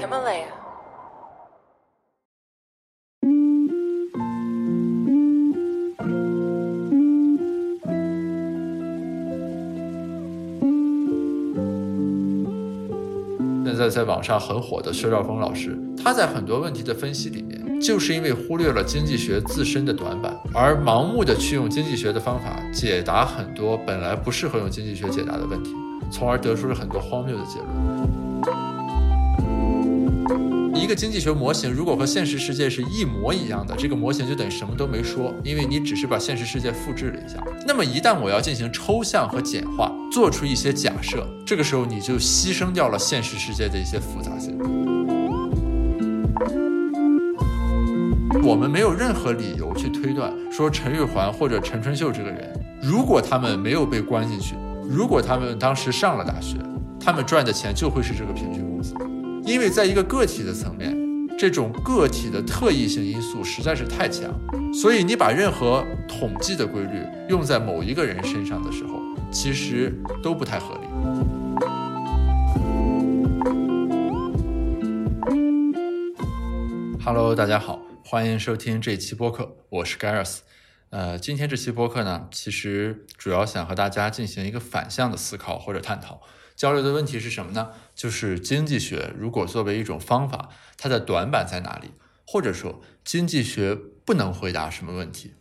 Himalaya. 现在在网上很火的薛兆丰老师，他在很多问题的分析里面，就是因为忽略了经济学自身的短板，而盲目的去用经济学的方法解答很多本来不适合用经济学解答的问题，从而得出了很多荒谬的结论。这个经济学模型如果和现实世界是一模一样的，这个模型就等于什么都没说，因为你只是把现实世界复制了一下。那么一旦我要进行抽象和简化，做出一些假设，这个时候你就牺牲掉了现实世界的一些复杂性。我们没有任何理由去推断说陈玉环或者陈春秀这个人，如果他们没有被关进去，如果他们当时上了大学，他们赚的钱就会是这个平均工资。因为在一个个体的层面，这种个体的特异性因素实在是太强，所以你把任何统计的规律用在某一个人身上的时候，其实都不太合理。Hello，大家好，欢迎收听这期播客，我是 Gareth。呃，今天这期播客呢，其实主要想和大家进行一个反向的思考或者探讨。交流的问题是什么呢？就是经济学如果作为一种方法，它的短板在哪里？或者说，经济学不能回答什么问题？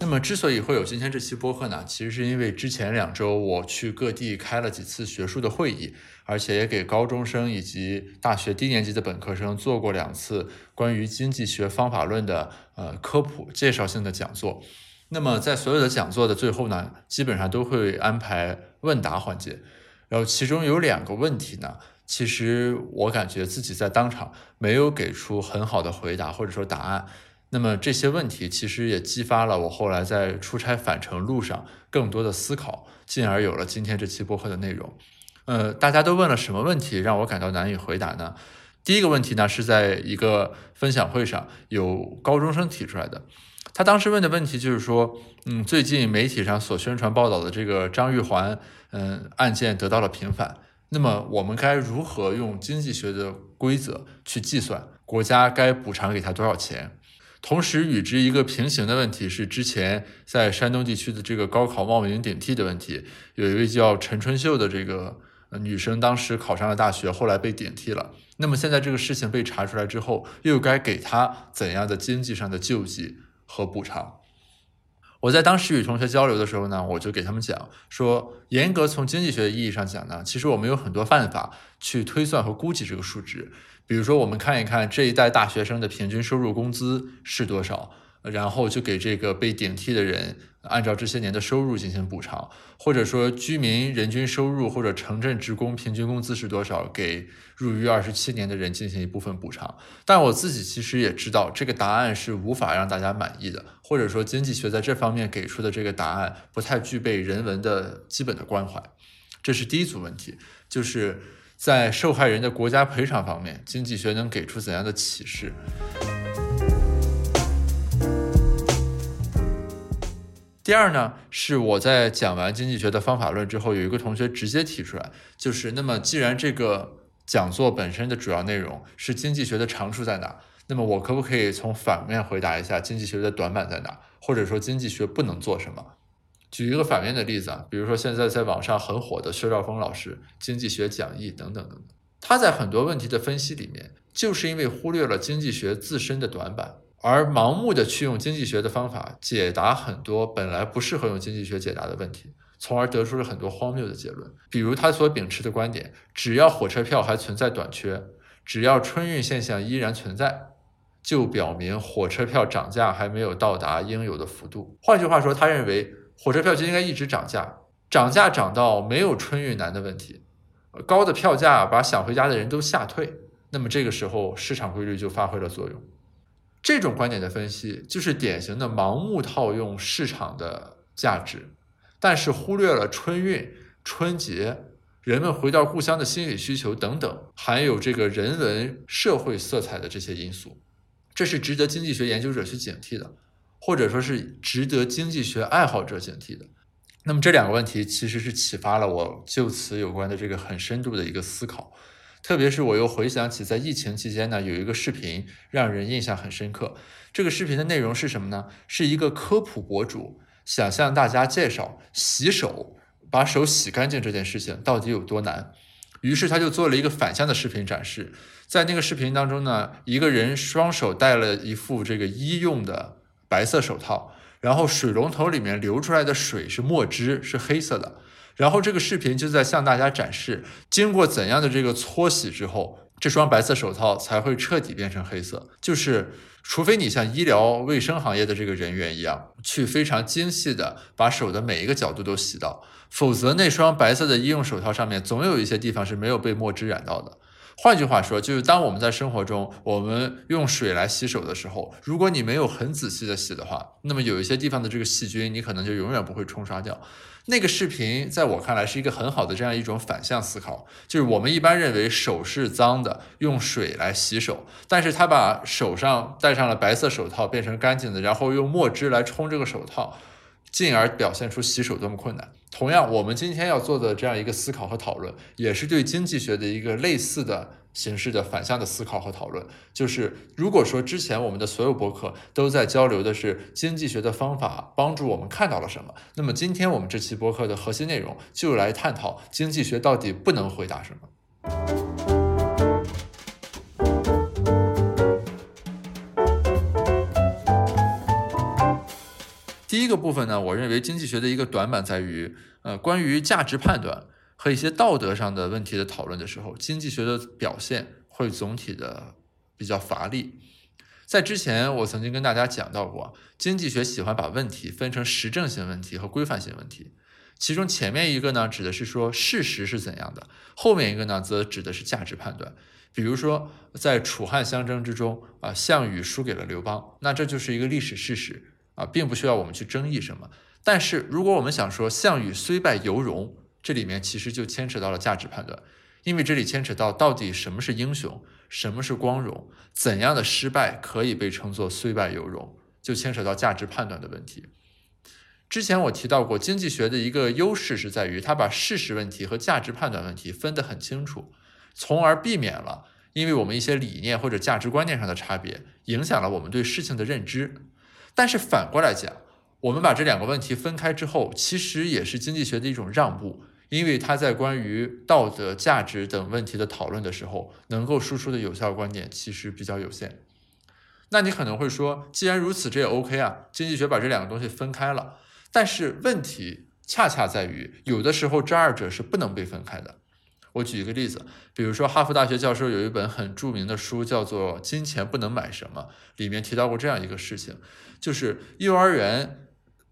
那么，之所以会有今天这期播客呢，其实是因为之前两周我去各地开了几次学术的会议，而且也给高中生以及大学低年级的本科生做过两次关于经济学方法论的呃科普介绍性的讲座。那么在所有的讲座的最后呢，基本上都会安排问答环节，然后其中有两个问题呢，其实我感觉自己在当场没有给出很好的回答或者说答案。那么这些问题其实也激发了我后来在出差返程路上更多的思考，进而有了今天这期播客的内容。呃，大家都问了什么问题让我感到难以回答呢？第一个问题呢是在一个分享会上有高中生提出来的。他当时问的问题就是说，嗯，最近媒体上所宣传报道的这个张玉环，嗯，案件得到了平反，那么我们该如何用经济学的规则去计算国家该补偿给他多少钱？同时与之一个平行的问题是，之前在山东地区的这个高考冒名顶替的问题，有一位叫陈春秀的这个女生，当时考上了大学，后来被顶替了，那么现在这个事情被查出来之后，又该给她怎样的经济上的救济？和补偿。我在当时与同学交流的时候呢，我就给他们讲说，严格从经济学意义上讲呢，其实我们有很多办法去推算和估计这个数值。比如说，我们看一看这一代大学生的平均收入工资是多少。然后就给这个被顶替的人按照这些年的收入进行补偿，或者说居民人均收入或者城镇职工平均工资是多少，给入狱二十七年的人进行一部分补偿。但我自己其实也知道，这个答案是无法让大家满意的，或者说经济学在这方面给出的这个答案不太具备人文的基本的关怀。这是第一组问题，就是在受害人的国家赔偿方面，经济学能给出怎样的启示？第二呢，是我在讲完经济学的方法论之后，有一个同学直接提出来，就是那么既然这个讲座本身的主要内容是经济学的长处在哪，那么我可不可以从反面回答一下经济学的短板在哪，或者说经济学不能做什么？举一个反面的例子啊，比如说现在在网上很火的薛兆丰老师经济学讲义等等等等，他在很多问题的分析里面，就是因为忽略了经济学自身的短板。而盲目的去用经济学的方法解答很多本来不适合用经济学解答的问题，从而得出了很多荒谬的结论。比如他所秉持的观点，只要火车票还存在短缺，只要春运现象依然存在，就表明火车票涨价还没有到达应有的幅度。换句话说，他认为火车票就应该一直涨价，涨价涨到没有春运难的问题，高的票价把想回家的人都吓退，那么这个时候市场规律就发挥了作用。这种观点的分析，就是典型的盲目套用市场的价值，但是忽略了春运、春节、人们回到故乡的心理需求等等，含有这个人文社会色彩的这些因素，这是值得经济学研究者去警惕的，或者说是值得经济学爱好者警惕的。那么这两个问题其实是启发了我就此有关的这个很深度的一个思考。特别是我又回想起在疫情期间呢，有一个视频让人印象很深刻。这个视频的内容是什么呢？是一个科普博主想向大家介绍洗手、把手洗干净这件事情到底有多难。于是他就做了一个反向的视频展示。在那个视频当中呢，一个人双手戴了一副这个医用的白色手套，然后水龙头里面流出来的水是墨汁，是黑色的。然后这个视频就在向大家展示，经过怎样的这个搓洗之后，这双白色手套才会彻底变成黑色。就是除非你像医疗卫生行业的这个人员一样，去非常精细的把手的每一个角度都洗到，否则那双白色的医用手套上面总有一些地方是没有被墨汁染到的。换句话说，就是当我们在生活中，我们用水来洗手的时候，如果你没有很仔细的洗的话，那么有一些地方的这个细菌，你可能就永远不会冲刷掉。那个视频在我看来是一个很好的这样一种反向思考，就是我们一般认为手是脏的，用水来洗手，但是他把手上戴上了白色手套变成干净的，然后用墨汁来冲这个手套。进而表现出洗手多么困难。同样，我们今天要做的这样一个思考和讨论，也是对经济学的一个类似的形式的反向的思考和讨论。就是如果说之前我们的所有博客都在交流的是经济学的方法帮助我们看到了什么，那么今天我们这期博客的核心内容就来探讨经济学到底不能回答什么。第一个部分呢，我认为经济学的一个短板在于，呃，关于价值判断和一些道德上的问题的讨论的时候，经济学的表现会总体的比较乏力。在之前，我曾经跟大家讲到过，经济学喜欢把问题分成实证性问题和规范性问题，其中前面一个呢指的是说事实是怎样的，后面一个呢则指的是价值判断。比如说，在楚汉相争之中，啊，项羽输给了刘邦，那这就是一个历史事实。啊，并不需要我们去争议什么。但是，如果我们想说项羽虽败犹荣，这里面其实就牵扯到了价值判断，因为这里牵扯到到底什么是英雄，什么是光荣，怎样的失败可以被称作虽败犹荣，就牵扯到价值判断的问题。之前我提到过，经济学的一个优势是在于它把事实问题和价值判断问题分得很清楚，从而避免了因为我们一些理念或者价值观念上的差别，影响了我们对事情的认知。但是反过来讲，我们把这两个问题分开之后，其实也是经济学的一种让步，因为它在关于道德、价值等问题的讨论的时候，能够输出的有效观点其实比较有限。那你可能会说，既然如此，这也 OK 啊，经济学把这两个东西分开了。但是问题恰恰在于，有的时候这二者是不能被分开的。我举一个例子，比如说哈佛大学教授有一本很著名的书，叫做《金钱不能买什么》，里面提到过这样一个事情，就是幼儿园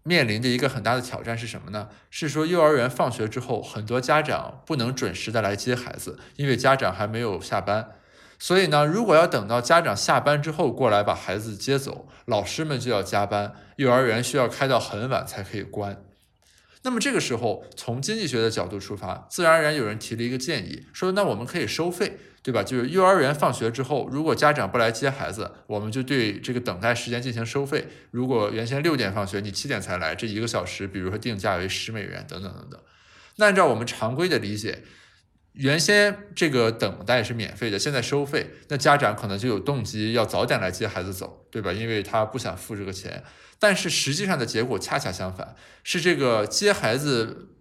面临的一个很大的挑战是什么呢？是说幼儿园放学之后，很多家长不能准时的来接孩子，因为家长还没有下班，所以呢，如果要等到家长下班之后过来把孩子接走，老师们就要加班，幼儿园需要开到很晚才可以关。那么这个时候，从经济学的角度出发，自然而然有人提了一个建议，说那我们可以收费，对吧？就是幼儿园放学之后，如果家长不来接孩子，我们就对这个等待时间进行收费。如果原先六点放学，你七点才来，这一个小时，比如说定价为十美元，等等等等。那按照我们常规的理解。原先这个等待是免费的，现在收费，那家长可能就有动机要早点来接孩子走，对吧？因为他不想付这个钱。但是实际上的结果恰恰相反，是这个接孩子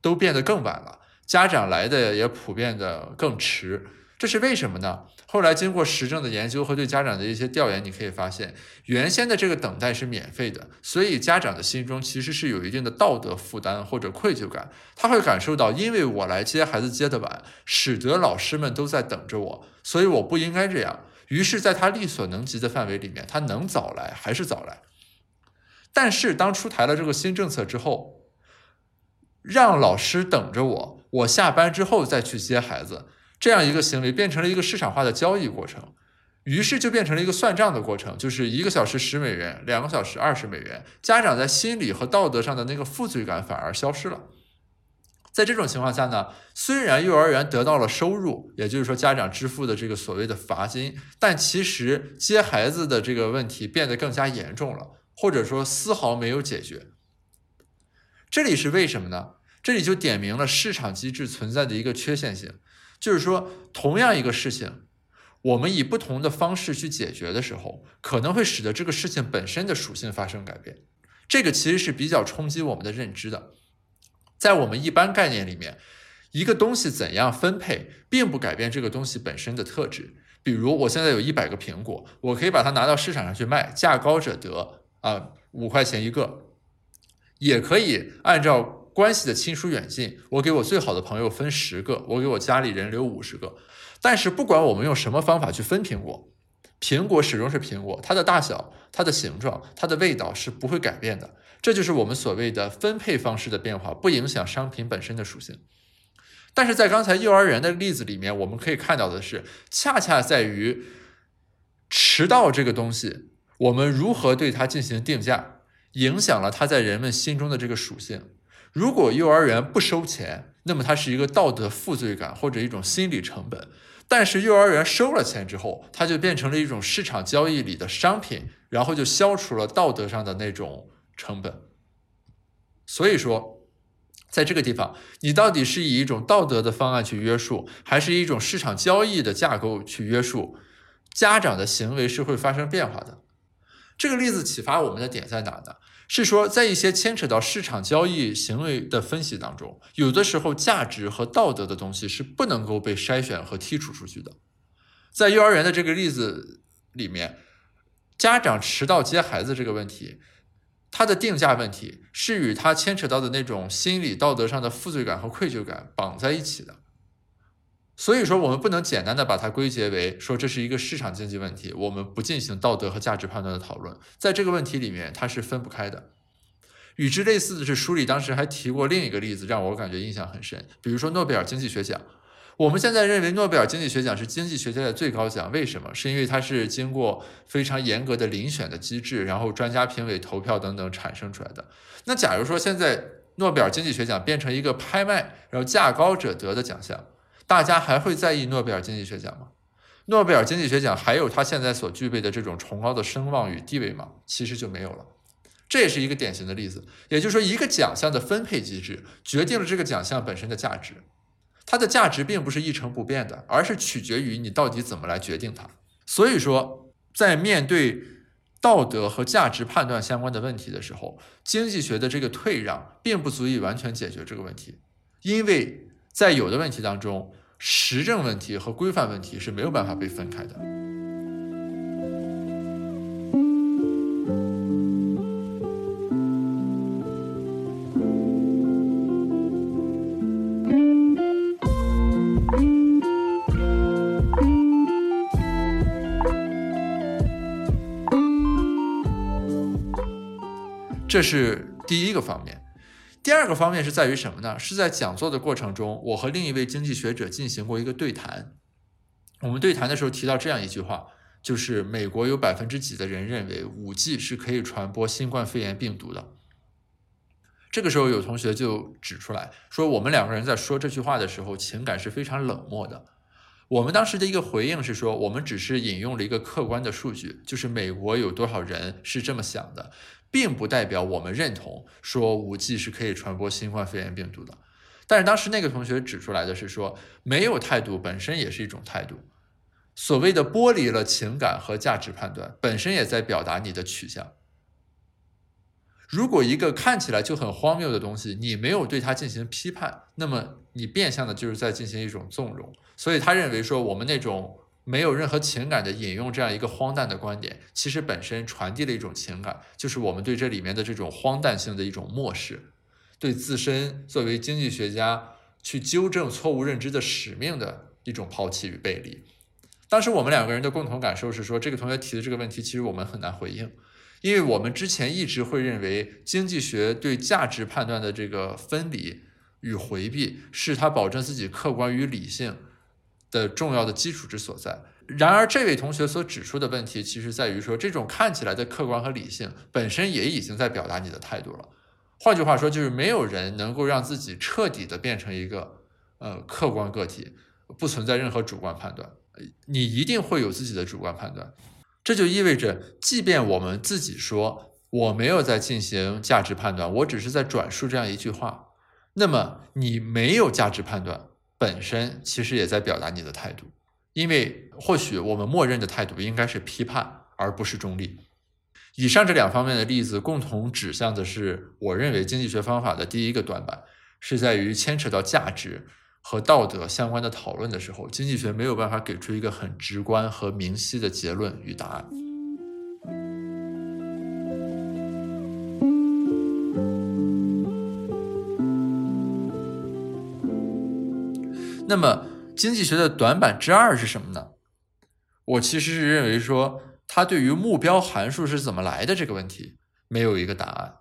都变得更晚了，家长来的也普遍的更迟。这是为什么呢？后来经过实证的研究和对家长的一些调研，你可以发现，原先的这个等待是免费的，所以家长的心中其实是有一定的道德负担或者愧疚感，他会感受到，因为我来接孩子接的晚，使得老师们都在等着我，所以我不应该这样。于是，在他力所能及的范围里面，他能早来还是早来。但是，当出台了这个新政策之后，让老师等着我，我下班之后再去接孩子。这样一个行为变成了一个市场化的交易过程，于是就变成了一个算账的过程，就是一个小时十美元，两个小时二十美元，家长在心理和道德上的那个负罪感反而消失了。在这种情况下呢，虽然幼儿园得到了收入，也就是说家长支付的这个所谓的罚金，但其实接孩子的这个问题变得更加严重了，或者说丝毫没有解决。这里是为什么呢？这里就点明了市场机制存在的一个缺陷性，就是说，同样一个事情，我们以不同的方式去解决的时候，可能会使得这个事情本身的属性发生改变。这个其实是比较冲击我们的认知的。在我们一般概念里面，一个东西怎样分配，并不改变这个东西本身的特质。比如，我现在有一百个苹果，我可以把它拿到市场上去卖，价高者得啊，五块钱一个；也可以按照关系的亲疏远近，我给我最好的朋友分十个，我给我家里人留五十个。但是，不管我们用什么方法去分苹果，苹果始终是苹果，它的大小、它的形状、它的味道是不会改变的。这就是我们所谓的分配方式的变化，不影响商品本身的属性。但是在刚才幼儿园的例子里面，我们可以看到的是，恰恰在于迟到这个东西，我们如何对它进行定价，影响了它在人们心中的这个属性。如果幼儿园不收钱，那么它是一个道德负罪感或者一种心理成本；但是幼儿园收了钱之后，它就变成了一种市场交易里的商品，然后就消除了道德上的那种成本。所以说。在这个地方，你到底是以一种道德的方案去约束，还是一种市场交易的架构去约束？家长的行为是会发生变化的。这个例子启发我们的点在哪呢？是说，在一些牵扯到市场交易行为的分析当中，有的时候价值和道德的东西是不能够被筛选和剔除出去的。在幼儿园的这个例子里面，家长迟到接孩子这个问题。它的定价问题是与它牵扯到的那种心理道德上的负罪感和愧疚感绑在一起的，所以说我们不能简单的把它归结为说这是一个市场经济问题，我们不进行道德和价值判断的讨论，在这个问题里面它是分不开的。与之类似的是，书里当时还提过另一个例子，让我感觉印象很深，比如说诺贝尔经济学奖。我们现在认为诺贝尔经济学奖是经济学家的最高奖，为什么？是因为它是经过非常严格的遴选的机制，然后专家评委投票等等产生出来的。那假如说现在诺贝尔经济学奖变成一个拍卖，然后价高者得的奖项，大家还会在意诺贝尔经济学奖吗？诺贝尔经济学奖还有它现在所具备的这种崇高的声望与地位吗？其实就没有了。这也是一个典型的例子，也就是说，一个奖项的分配机制决定了这个奖项本身的价值。它的价值并不是一成不变的，而是取决于你到底怎么来决定它。所以说，在面对道德和价值判断相关的问题的时候，经济学的这个退让并不足以完全解决这个问题，因为在有的问题当中，实证问题和规范问题是没有办法被分开的。这是第一个方面，第二个方面是在于什么呢？是在讲座的过程中，我和另一位经济学者进行过一个对谈。我们对谈的时候提到这样一句话，就是美国有百分之几的人认为五 G 是可以传播新冠肺炎病毒的。这个时候有同学就指出来说，我们两个人在说这句话的时候，情感是非常冷漠的。我们当时的一个回应是说，我们只是引用了一个客观的数据，就是美国有多少人是这么想的。并不代表我们认同说五 G 是可以传播新冠肺炎病毒的，但是当时那个同学指出来的是说，没有态度本身也是一种态度。所谓的剥离了情感和价值判断，本身也在表达你的取向。如果一个看起来就很荒谬的东西，你没有对它进行批判，那么你变相的就是在进行一种纵容。所以他认为说，我们那种。没有任何情感的引用这样一个荒诞的观点，其实本身传递了一种情感，就是我们对这里面的这种荒诞性的一种漠视，对自身作为经济学家去纠正错误认知的使命的一种抛弃与背离。当时我们两个人的共同感受是说，这个同学提的这个问题，其实我们很难回应，因为我们之前一直会认为经济学对价值判断的这个分离与回避，是他保证自己客观与理性。的重要的基础之所在。然而，这位同学所指出的问题，其实在于说，这种看起来的客观和理性，本身也已经在表达你的态度了。换句话说，就是没有人能够让自己彻底的变成一个呃客观个体，不存在任何主观判断。你一定会有自己的主观判断。这就意味着，即便我们自己说我没有在进行价值判断，我只是在转述这样一句话。那么你没有价值判断本身，其实也在表达你的态度，因为或许我们默认的态度应该是批判，而不是中立。以上这两方面的例子共同指向的是，我认为经济学方法的第一个短板是在于牵扯到价值和道德相关的讨论的时候，经济学没有办法给出一个很直观和明晰的结论与答案。那么，经济学的短板之二是什么呢？我其实是认为说，它对于目标函数是怎么来的这个问题没有一个答案。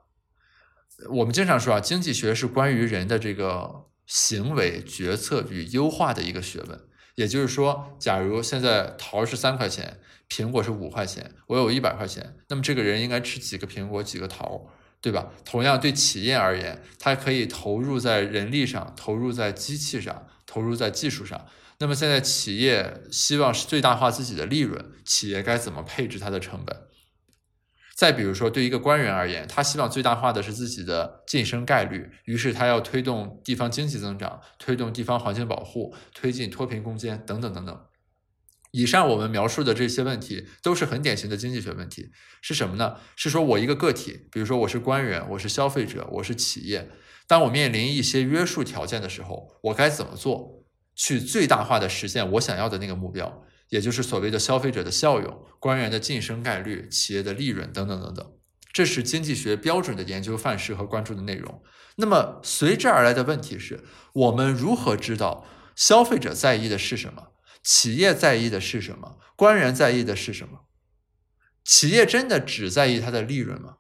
我们经常说啊，经济学是关于人的这个行为、决策与优化的一个学问。也就是说，假如现在桃是三块钱，苹果是五块钱，我有一百块钱，那么这个人应该吃几个苹果、几个桃，对吧？同样，对企业而言，它可以投入在人力上，投入在机器上。投入在技术上，那么现在企业希望是最大化自己的利润，企业该怎么配置它的成本？再比如说，对一个官员而言，他希望最大化的是自己的晋升概率，于是他要推动地方经济增长，推动地方环境保护，推进脱贫攻坚等等等等。以上我们描述的这些问题都是很典型的经济学问题，是什么呢？是说我一个个体，比如说我是官员，我是消费者，我是企业。当我面临一些约束条件的时候，我该怎么做，去最大化的实现我想要的那个目标，也就是所谓的消费者的效用、官员的晋升概率、企业的利润等等等等。这是经济学标准的研究范式和关注的内容。那么随之而来的问题是，我们如何知道消费者在意的是什么，企业在意的是什么，官员在意的是什么？企业真的只在意它的利润吗？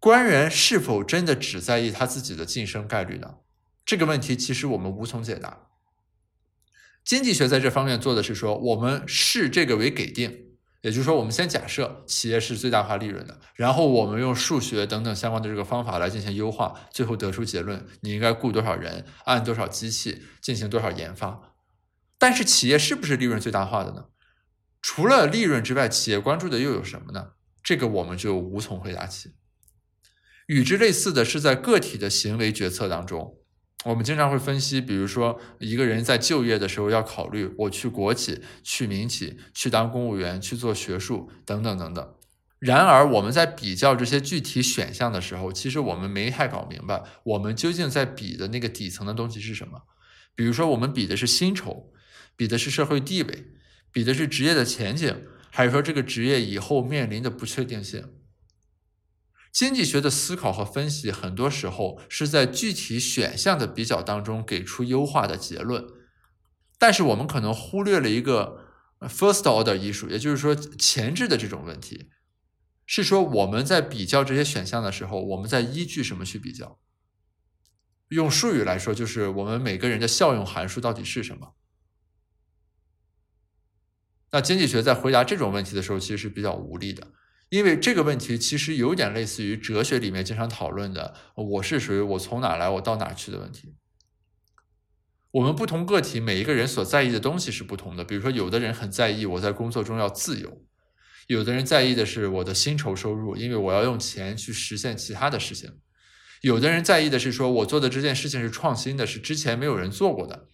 官员是否真的只在意他自己的晋升概率呢？这个问题其实我们无从解答。经济学在这方面做的是说，我们视这个为给定，也就是说，我们先假设企业是最大化利润的，然后我们用数学等等相关的这个方法来进行优化，最后得出结论：你应该雇多少人，按多少机器进行多少研发。但是企业是不是利润最大化的呢？除了利润之外，企业关注的又有什么呢？这个我们就无从回答起。与之类似的是，在个体的行为决策当中，我们经常会分析，比如说一个人在就业的时候要考虑，我去国企、去民企、去当公务员、去做学术等等等等。然而，我们在比较这些具体选项的时候，其实我们没太搞明白，我们究竟在比的那个底层的东西是什么。比如说，我们比的是薪酬，比的是社会地位，比的是职业的前景，还是说这个职业以后面临的不确定性？经济学的思考和分析，很多时候是在具体选项的比较当中给出优化的结论，但是我们可能忽略了一个 first order 艺术，也就是说前置的这种问题，是说我们在比较这些选项的时候，我们在依据什么去比较？用术语来说，就是我们每个人的效用函数到底是什么？那经济学在回答这种问题的时候，其实是比较无力的。因为这个问题其实有点类似于哲学里面经常讨论的“我是谁，我从哪来，我到哪去”的问题。我们不同个体每一个人所在意的东西是不同的。比如说，有的人很在意我在工作中要自由，有的人在意的是我的薪酬收入，因为我要用钱去实现其他的事情；有的人在意的是说我做的这件事情是创新的，是之前没有人做过的。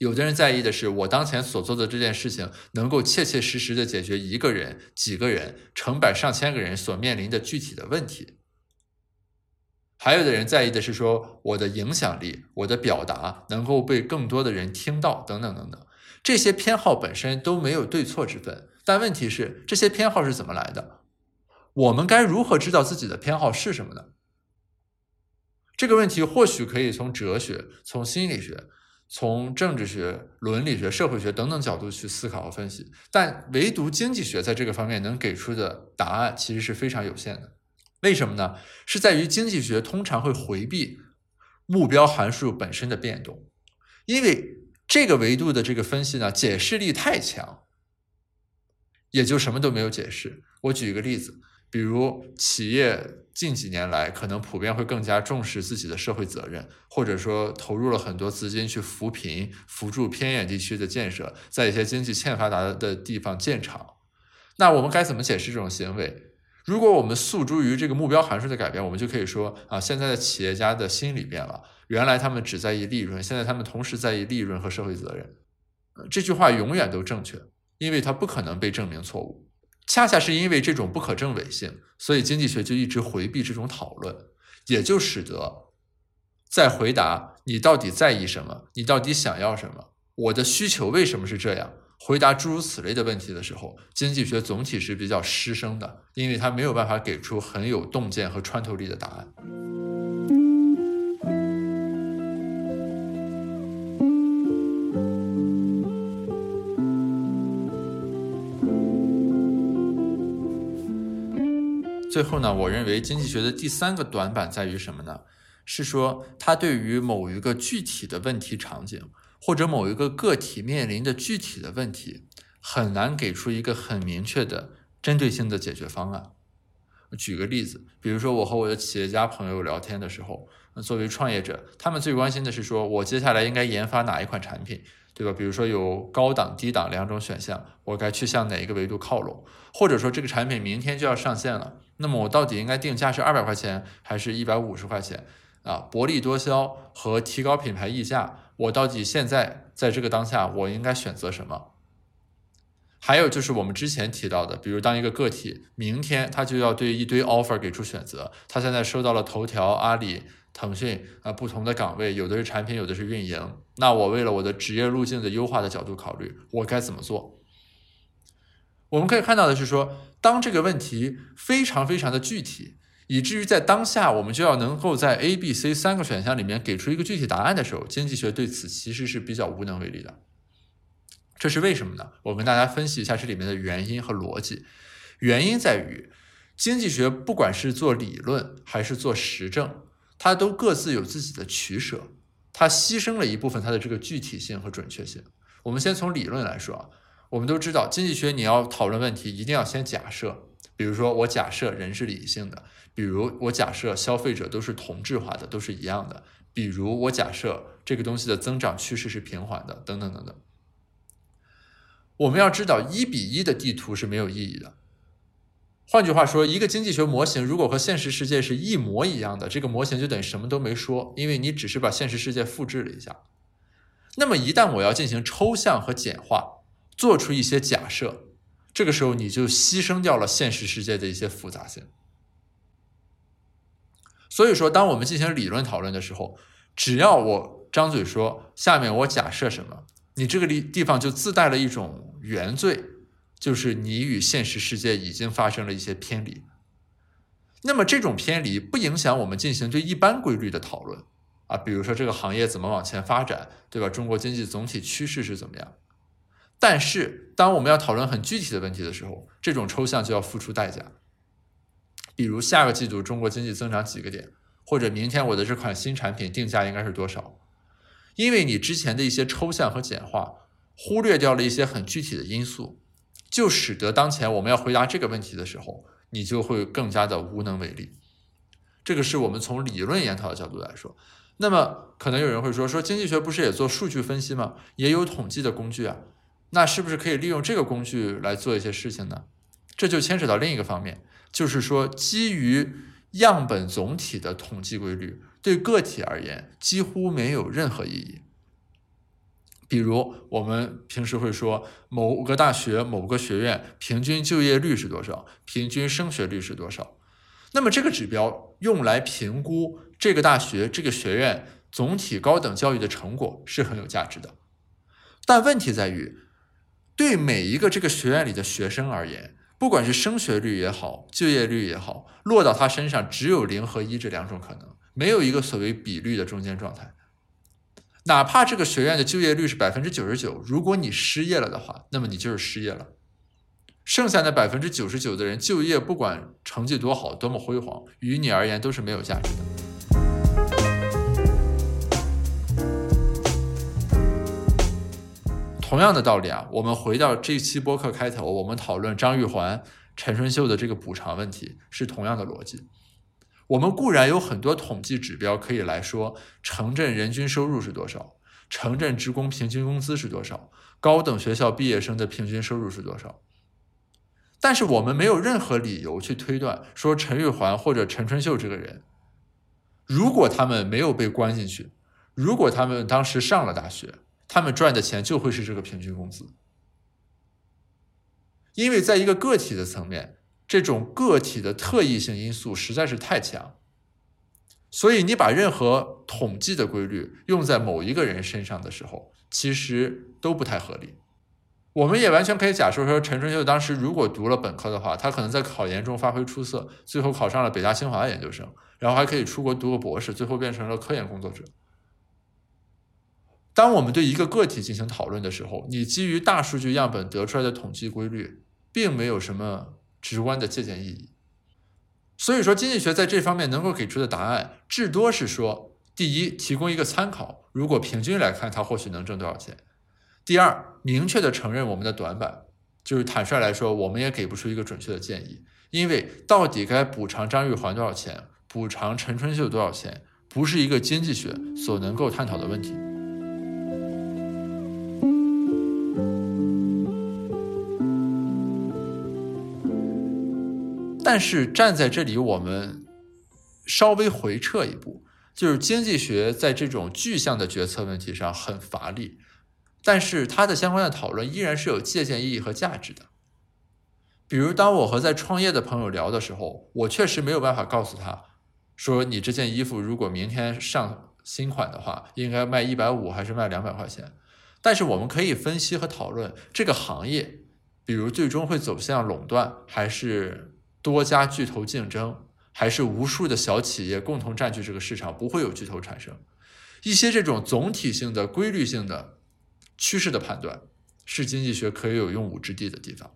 有的人在意的是我当前所做的这件事情能够切切实实的解决一个人、几个人、成百上千个人所面临的具体的问题。还有的人在意的是说我的影响力、我的表达能够被更多的人听到，等等等等。这些偏好本身都没有对错之分，但问题是这些偏好是怎么来的？我们该如何知道自己的偏好是什么呢？这个问题或许可以从哲学、从心理学。从政治学、伦理学、社会学等等角度去思考和分析，但唯独经济学在这个方面能给出的答案其实是非常有限的。为什么呢？是在于经济学通常会回避目标函数本身的变动，因为这个维度的这个分析呢，解释力太强，也就什么都没有解释。我举一个例子，比如企业。近几年来，可能普遍会更加重视自己的社会责任，或者说投入了很多资金去扶贫、扶助偏远地区的建设，在一些经济欠发达的地方建厂。那我们该怎么解释这种行为？如果我们诉诸于这个目标函数的改变，我们就可以说啊，现在的企业家的心理变了，原来他们只在意利润，现在他们同时在意利润和社会责任。这句话永远都正确，因为它不可能被证明错误。恰恰是因为这种不可证伪性，所以经济学就一直回避这种讨论，也就使得在回答你到底在意什么，你到底想要什么，我的需求为什么是这样，回答诸如此类的问题的时候，经济学总体是比较失声的，因为它没有办法给出很有洞见和穿透力的答案。最后呢，我认为经济学的第三个短板在于什么呢？是说它对于某一个具体的问题场景，或者某一个个体面临的具体的问题，很难给出一个很明确的针对性的解决方案。举个例子，比如说我和我的企业家朋友聊天的时候，作为创业者，他们最关心的是说我接下来应该研发哪一款产品。对吧？比如说有高档、低档两种选项，我该去向哪一个维度靠拢？或者说这个产品明天就要上线了，那么我到底应该定价是二百块钱还是一百五十块钱？啊，薄利多销和提高品牌溢价，我到底现在在这个当下我应该选择什么？还有就是我们之前提到的，比如当一个个体明天他就要对一堆 offer 给出选择，他现在收到了头条、阿里。腾讯啊，不同的岗位，有的是产品，有的是运营。那我为了我的职业路径的优化的角度考虑，我该怎么做？我们可以看到的是说，当这个问题非常非常的具体，以至于在当下我们就要能够在 A、B、C 三个选项里面给出一个具体答案的时候，经济学对此其实是比较无能为力的。这是为什么呢？我跟大家分析一下这里面的原因和逻辑。原因在于，经济学不管是做理论还是做实证。它都各自有自己的取舍，它牺牲了一部分它的这个具体性和准确性。我们先从理论来说啊，我们都知道经济学你要讨论问题，一定要先假设，比如说我假设人是理性的，比如我假设消费者都是同质化的，都是一样的，比如我假设这个东西的增长趋势是平缓的，等等等等。我们要知道一比一的地图是没有意义的。换句话说，一个经济学模型如果和现实世界是一模一样的，这个模型就等于什么都没说，因为你只是把现实世界复制了一下。那么一旦我要进行抽象和简化，做出一些假设，这个时候你就牺牲掉了现实世界的一些复杂性。所以说，当我们进行理论讨论的时候，只要我张嘴说下面我假设什么，你这个地地方就自带了一种原罪。就是你与现实世界已经发生了一些偏离，那么这种偏离不影响我们进行对一般规律的讨论啊，比如说这个行业怎么往前发展，对吧？中国经济总体趋势是怎么样？但是当我们要讨论很具体的问题的时候，这种抽象就要付出代价，比如下个季度中国经济增长几个点，或者明天我的这款新产品定价应该是多少？因为你之前的一些抽象和简化，忽略掉了一些很具体的因素。就使得当前我们要回答这个问题的时候，你就会更加的无能为力。这个是我们从理论研讨的角度来说。那么可能有人会说，说经济学不是也做数据分析吗？也有统计的工具啊，那是不是可以利用这个工具来做一些事情呢？这就牵扯到另一个方面，就是说基于样本总体的统计规律，对个体而言几乎没有任何意义。比如我们平时会说某个大学某个学院平均就业率是多少，平均升学率是多少，那么这个指标用来评估这个大学这个学院总体高等教育的成果是很有价值的。但问题在于，对每一个这个学院里的学生而言，不管是升学率也好，就业率也好，落到他身上只有零和一这两种可能，没有一个所谓比率的中间状态。哪怕这个学院的就业率是百分之九十九，如果你失业了的话，那么你就是失业了。剩下的百分之九十九的人就业，不管成绩多好、多么辉煌，于你而言都是没有价值的。同样的道理啊，我们回到这期播客开头，我们讨论张玉环、陈春秀的这个补偿问题，是同样的逻辑。我们固然有很多统计指标可以来说，城镇人均收入是多少，城镇职工平均工资是多少，高等学校毕业生的平均收入是多少。但是我们没有任何理由去推断说陈玉环或者陈春秀这个人，如果他们没有被关进去，如果他们当时上了大学，他们赚的钱就会是这个平均工资。因为在一个个体的层面，这种个体的特异性因素实在是太强，所以你把任何统计的规律用在某一个人身上的时候，其实都不太合理。我们也完全可以假设说，陈春秀当时如果读了本科的话，他可能在考研中发挥出色，最后考上了北大清华研究生，然后还可以出国读个博士，最后变成了科研工作者。当我们对一个个体进行讨论的时候，你基于大数据样本得出来的统计规律，并没有什么直观的借鉴意义。所以说，经济学在这方面能够给出的答案，至多是说：第一，提供一个参考，如果平均来看，它或许能挣多少钱。第二，明确的承认我们的短板，就是坦率来说，我们也给不出一个准确的建议，因为到底该补偿张玉环多少钱，补偿陈春秀多少钱，不是一个经济学所能够探讨的问题。但是站在这里，我们稍微回撤一步，就是经济学在这种具象的决策问题上很乏力。但是它的相关的讨论依然是有借鉴意义和价值的。比如，当我和在创业的朋友聊的时候，我确实没有办法告诉他，说你这件衣服如果明天上新款的话，应该卖一百五还是卖两百块钱。但是我们可以分析和讨论这个行业，比如最终会走向垄断，还是多家巨头竞争，还是无数的小企业共同占据这个市场，不会有巨头产生。一些这种总体性的、规律性的。趋势的判断是经济学可以有用武之地的地方。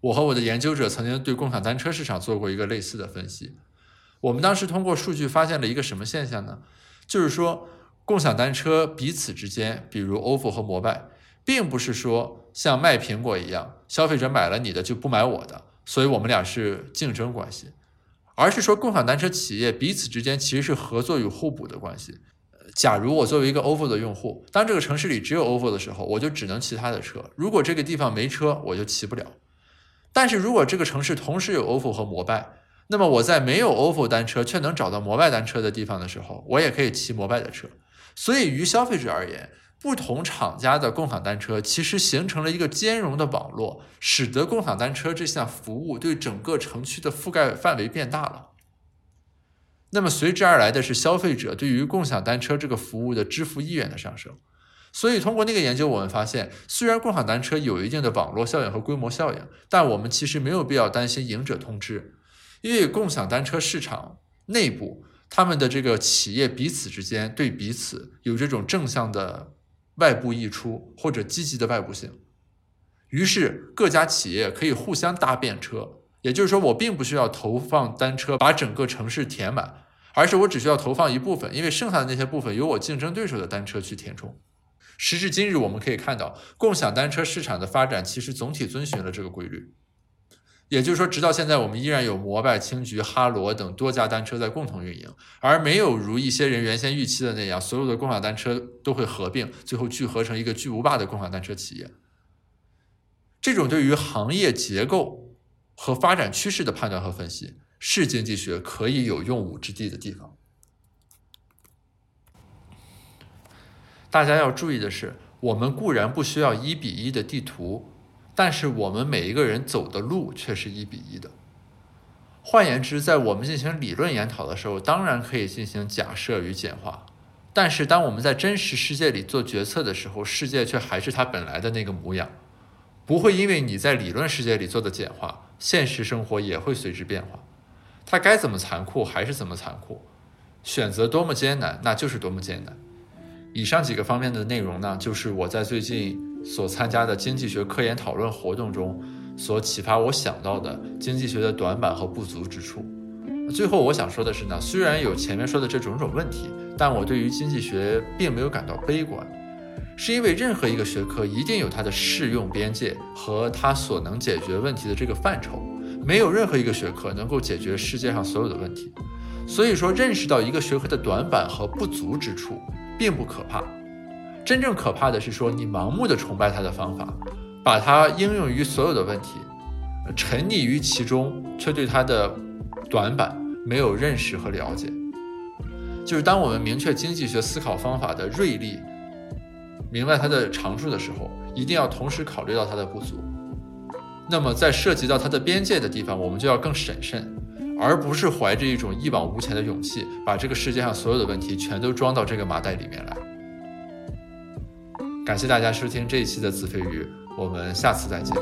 我和我的研究者曾经对共享单车市场做过一个类似的分析。我们当时通过数据发现了一个什么现象呢？就是说，共享单车彼此之间，比如 ofo 和摩拜，并不是说像卖苹果一样，消费者买了你的就不买我的，所以我们俩是竞争关系，而是说共享单车企业彼此之间其实是合作与互补的关系。假如我作为一个 ofo 的用户，当这个城市里只有 ofo 的时候，我就只能骑他的车。如果这个地方没车，我就骑不了。但是如果这个城市同时有 ofo 和摩拜，那么我在没有 ofo 单车却能找到摩拜单车的地方的时候，我也可以骑摩拜的车。所以，于消费者而言，不同厂家的共享单车其实形成了一个兼容的网络，使得共享单车这项服务对整个城区的覆盖范围变大了。那么随之而来的是消费者对于共享单车这个服务的支付意愿的上升。所以通过那个研究，我们发现，虽然共享单车有一定的网络效应和规模效应，但我们其实没有必要担心赢者通吃，因为共享单车市场内部，他们的这个企业彼此之间对彼此有这种正向的外部溢出或者积极的外部性，于是各家企业可以互相搭便车。也就是说，我并不需要投放单车把整个城市填满，而是我只需要投放一部分，因为剩下的那些部分由我竞争对手的单车去填充。时至今日，我们可以看到，共享单车市场的发展其实总体遵循了这个规律。也就是说，直到现在，我们依然有摩拜、青桔、哈罗等多家单车在共同运营，而没有如一些人原先预期的那样，所有的共享单车都会合并，最后聚合成一个巨无霸的共享单车企业。这种对于行业结构。和发展趋势的判断和分析是经济学可以有用武之地的地方。大家要注意的是，我们固然不需要一比一的地图，但是我们每一个人走的路却是一比一的。换言之，在我们进行理论研讨的时候，当然可以进行假设与简化，但是当我们在真实世界里做决策的时候，世界却还是它本来的那个模样，不会因为你在理论世界里做的简化。现实生活也会随之变化，它该怎么残酷还是怎么残酷，选择多么艰难，那就是多么艰难。以上几个方面的内容呢，就是我在最近所参加的经济学科研讨论活动中所启发我想到的经济学的短板和不足之处。最后我想说的是呢，虽然有前面说的这种种问题，但我对于经济学并没有感到悲观。是因为任何一个学科一定有它的适用边界和它所能解决问题的这个范畴，没有任何一个学科能够解决世界上所有的问题。所以说，认识到一个学科的短板和不足之处并不可怕，真正可怕的是说你盲目的崇拜他的方法，把它应用于所有的问题，沉溺于其中，却对它的短板没有认识和了解。就是当我们明确经济学思考方法的锐利，明白它的长处的时候，一定要同时考虑到它的不足。那么在涉及到它的边界的地方，我们就要更审慎，而不是怀着一种一往无前的勇气，把这个世界上所有的问题全都装到这个麻袋里面来。感谢大家收听这一期的子非鱼，我们下次再见。